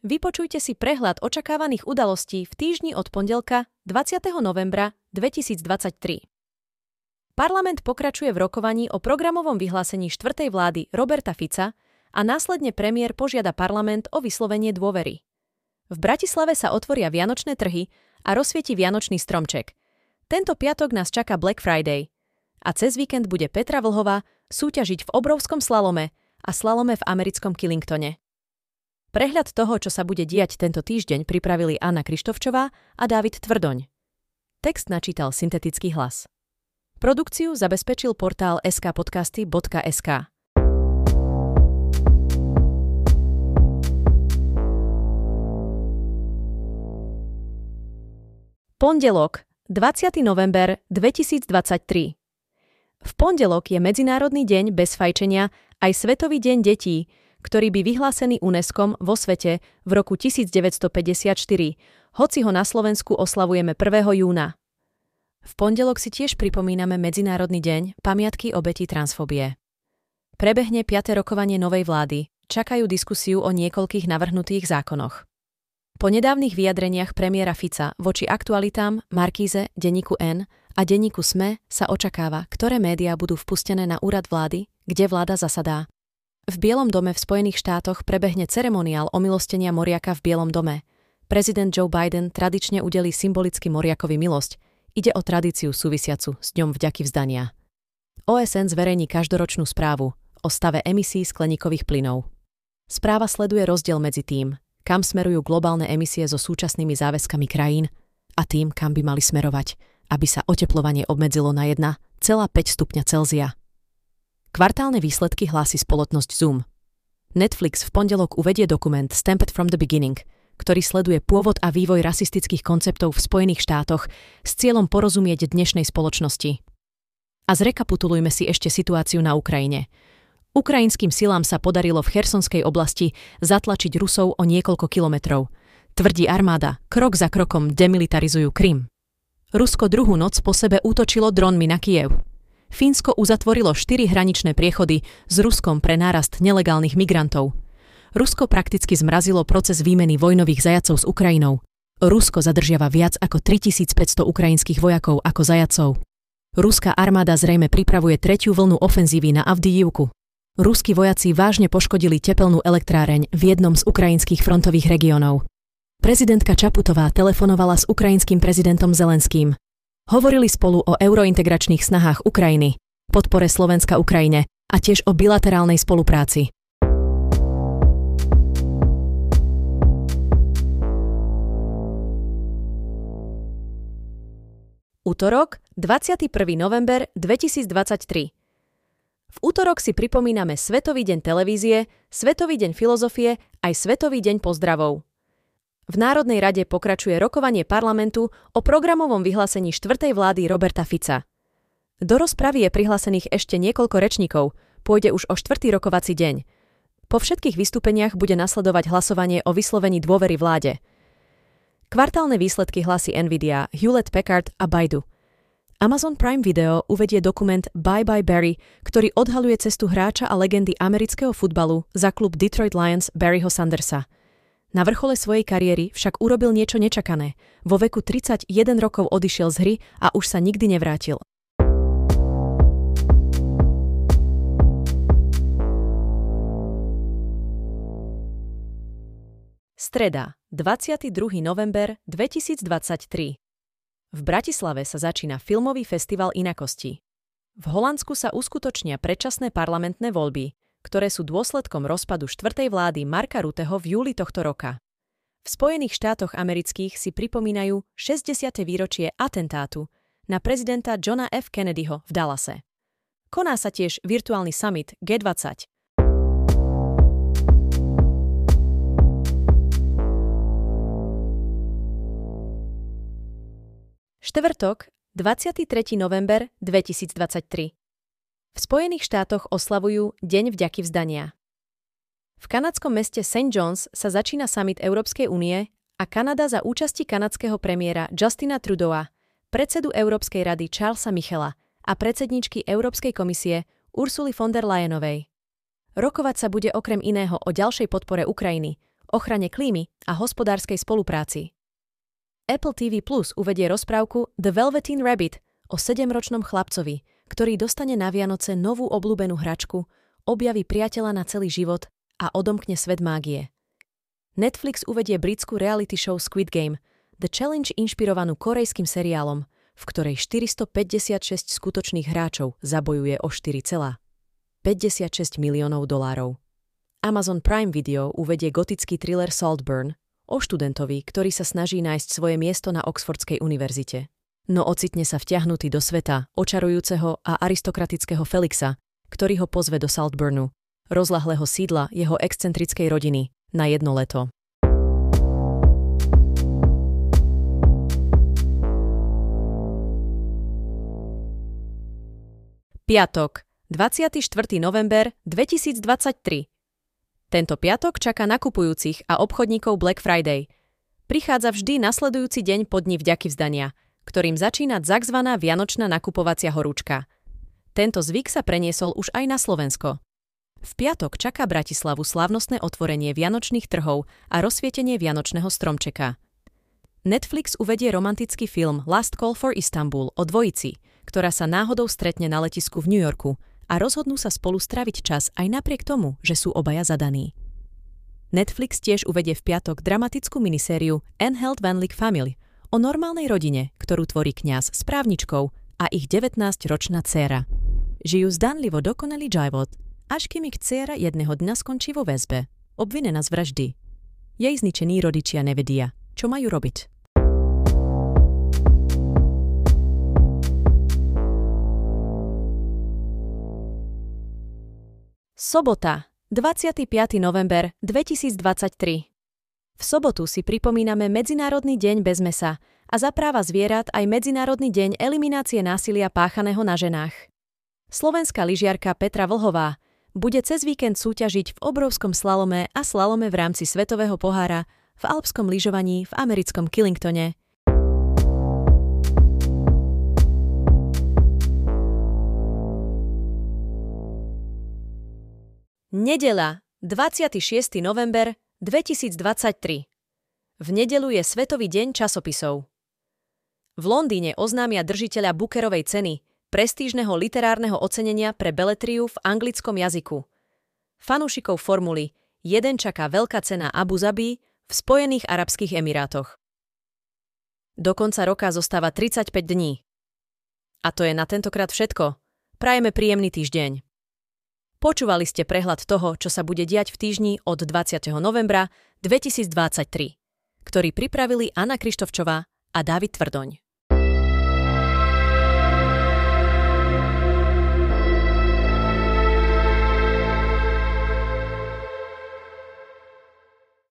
Vypočujte si prehľad očakávaných udalostí v týždni od pondelka 20. novembra 2023. Parlament pokračuje v rokovaní o programovom vyhlásení štvrtej vlády Roberta Fica a následne premiér požiada parlament o vyslovenie dôvery. V Bratislave sa otvoria vianočné trhy a rozsvieti vianočný stromček. Tento piatok nás čaká Black Friday a cez víkend bude Petra Vlhová súťažiť v obrovskom slalome a slalome v americkom Killingtone. Prehľad toho, čo sa bude diať tento týždeň, pripravili Anna Krištovčová a Dávid Tvrdoň. Text načítal syntetický hlas. Produkciu zabezpečil portál skpodcasty.sk. Pondelok, 20. november 2023. V pondelok je Medzinárodný deň bez fajčenia aj Svetový deň detí, ktorý by vyhlásený UNESCO vo svete v roku 1954, hoci ho na Slovensku oslavujeme 1. júna. V pondelok si tiež pripomíname Medzinárodný deň pamiatky obeti transfóbie. Prebehne 5. rokovanie novej vlády, čakajú diskusiu o niekoľkých navrhnutých zákonoch. Po nedávnych vyjadreniach premiéra Fica voči aktualitám, Markíze, denníku N a denníku SME sa očakáva, ktoré médiá budú vpustené na úrad vlády, kde vláda zasadá. V Bielom dome v Spojených štátoch prebehne ceremoniál omilostenia Moriaka v Bielom dome. Prezident Joe Biden tradične udelí symbolicky Moriakovi milosť. Ide o tradíciu súvisiacu s Dňom vďaky vzdania. OSN zverejní každoročnú správu o stave emisí skleníkových plynov. Správa sleduje rozdiel medzi tým, kam smerujú globálne emisie so súčasnými záväzkami krajín a tým, kam by mali smerovať, aby sa oteplovanie obmedzilo na 1,5 stupňa Celzia. Kvartálne výsledky hlási spoločnosť Zoom. Netflix v pondelok uvedie dokument Stamped from the Beginning, ktorý sleduje pôvod a vývoj rasistických konceptov v Spojených štátoch s cieľom porozumieť dnešnej spoločnosti. A zrekapitulujme si ešte situáciu na Ukrajine. Ukrajinským silám sa podarilo v Chersonskej oblasti zatlačiť Rusov o niekoľko kilometrov. Tvrdí armáda, krok za krokom demilitarizujú Krym. Rusko druhú noc po sebe útočilo dronmi na Kiev. Fínsko uzatvorilo štyri hraničné priechody s Ruskom pre nárast nelegálnych migrantov. Rusko prakticky zmrazilo proces výmeny vojnových zajacov s Ukrajinou. Rusko zadržiava viac ako 3500 ukrajinských vojakov ako zajacov. Ruská armáda zrejme pripravuje tretiu vlnu ofenzívy na Avdijivku. Ruskí vojaci vážne poškodili tepelnú elektráreň v jednom z ukrajinských frontových regiónov. Prezidentka Čaputová telefonovala s ukrajinským prezidentom Zelenským. Hovorili spolu o eurointegračných snahách Ukrajiny, podpore Slovenska Ukrajine a tiež o bilaterálnej spolupráci. Útorok, 21. november 2023. V útorok si pripomíname Svetový deň televízie, Svetový deň filozofie aj Svetový deň pozdravov. V Národnej rade pokračuje rokovanie parlamentu o programovom vyhlásení štvrtej vlády Roberta Fica. Do rozpravy je prihlásených ešte niekoľko rečníkov, pôjde už o štvrtý rokovací deň. Po všetkých vystúpeniach bude nasledovať hlasovanie o vyslovení dôvery vláde. Kvartálne výsledky hlasy Nvidia, Hewlett Packard a Baidu. Amazon Prime Video uvedie dokument Bye Bye Barry, ktorý odhaluje cestu hráča a legendy amerického futbalu za klub Detroit Lions Barryho Sandersa – na vrchole svojej kariéry však urobil niečo nečakané. Vo veku 31 rokov odišiel z hry a už sa nikdy nevrátil. Streda, 22. november 2023. V Bratislave sa začína filmový festival inakosti. V Holandsku sa uskutočnia predčasné parlamentné voľby ktoré sú dôsledkom rozpadu štvrtej vlády Marka Ruteho v júli tohto roka. V Spojených štátoch amerických si pripomínajú 60. výročie atentátu na prezidenta Johna F. Kennedyho v Dallase. Koná sa tiež virtuálny summit G20. Štvrtok, 23. november 2023. V Spojených štátoch oslavujú Deň vďaky vzdania. V kanadskom meste St. John's sa začína summit Európskej únie a Kanada za účasti kanadského premiéra Justina Trudeau, predsedu Európskej rady Charlesa Michela a predsedničky Európskej komisie Ursuly von der Leyenovej. Rokovať sa bude okrem iného o ďalšej podpore Ukrajiny, ochrane klímy a hospodárskej spolupráci. Apple TV Plus uvedie rozprávku The Velveteen Rabbit o sedemročnom chlapcovi, ktorý dostane na Vianoce novú obľúbenú hračku, objaví priateľa na celý život a odomkne svet mágie. Netflix uvedie britskú reality show Squid Game, The Challenge inšpirovanú korejským seriálom, v ktorej 456 skutočných hráčov zabojuje o 4,56 miliónov dolárov. Amazon Prime Video uvedie gotický thriller Saltburn o študentovi, ktorý sa snaží nájsť svoje miesto na Oxfordskej univerzite. No ocitne sa vťahnutý do sveta očarujúceho a aristokratického Felixa, ktorý ho pozve do Saltburnu, rozlahlého sídla jeho excentrickej rodiny, na jedno leto. Piatok, 24. november 2023 tento piatok čaká nakupujúcich a obchodníkov Black Friday. Prichádza vždy nasledujúci deň po dni vďaky vzdania, ktorým začína tzv. vianočná nakupovacia horúčka. Tento zvyk sa preniesol už aj na Slovensko. V piatok čaká Bratislavu slávnostné otvorenie vianočných trhov a rozsvietenie vianočného stromčeka. Netflix uvedie romantický film Last Call for Istanbul o dvojici, ktorá sa náhodou stretne na letisku v New Yorku – a rozhodnú sa spolu straviť čas aj napriek tomu, že sú obaja zadaní. Netflix tiež uvedie v piatok dramatickú minisériu Enheld Van Leek Family o normálnej rodine, ktorú tvorí kňaz s právničkou a ich 19-ročná dcéra. Žijú zdanlivo dokonalý život, až kým ich dcéra jedného dňa skončí vo väzbe, obvinená z vraždy. Jej zničení rodičia nevedia, čo majú robiť. Sobota, 25. november 2023. V sobotu si pripomíname Medzinárodný deň bez mesa a za práva zvierat aj Medzinárodný deň eliminácie násilia páchaného na ženách. Slovenská lyžiarka Petra Vlhová bude cez víkend súťažiť v obrovskom slalome a slalome v rámci Svetového pohára v alpskom lyžovaní v americkom Killingtone Nedela, 26. november 2023. V nedelu je Svetový deň časopisov. V Londýne oznámia držiteľa Bookerovej ceny, prestížneho literárneho ocenenia pre beletriu v anglickom jazyku. Fanúšikov formuly jeden čaká veľká cena Abu Zabi v Spojených Arabských Emirátoch. Do konca roka zostáva 35 dní. A to je na tentokrát všetko. Prajeme príjemný týždeň. Počúvali ste prehľad toho, čo sa bude diať v týždni od 20. novembra 2023, ktorý pripravili Anna Krištovčová a David Tvrdoň.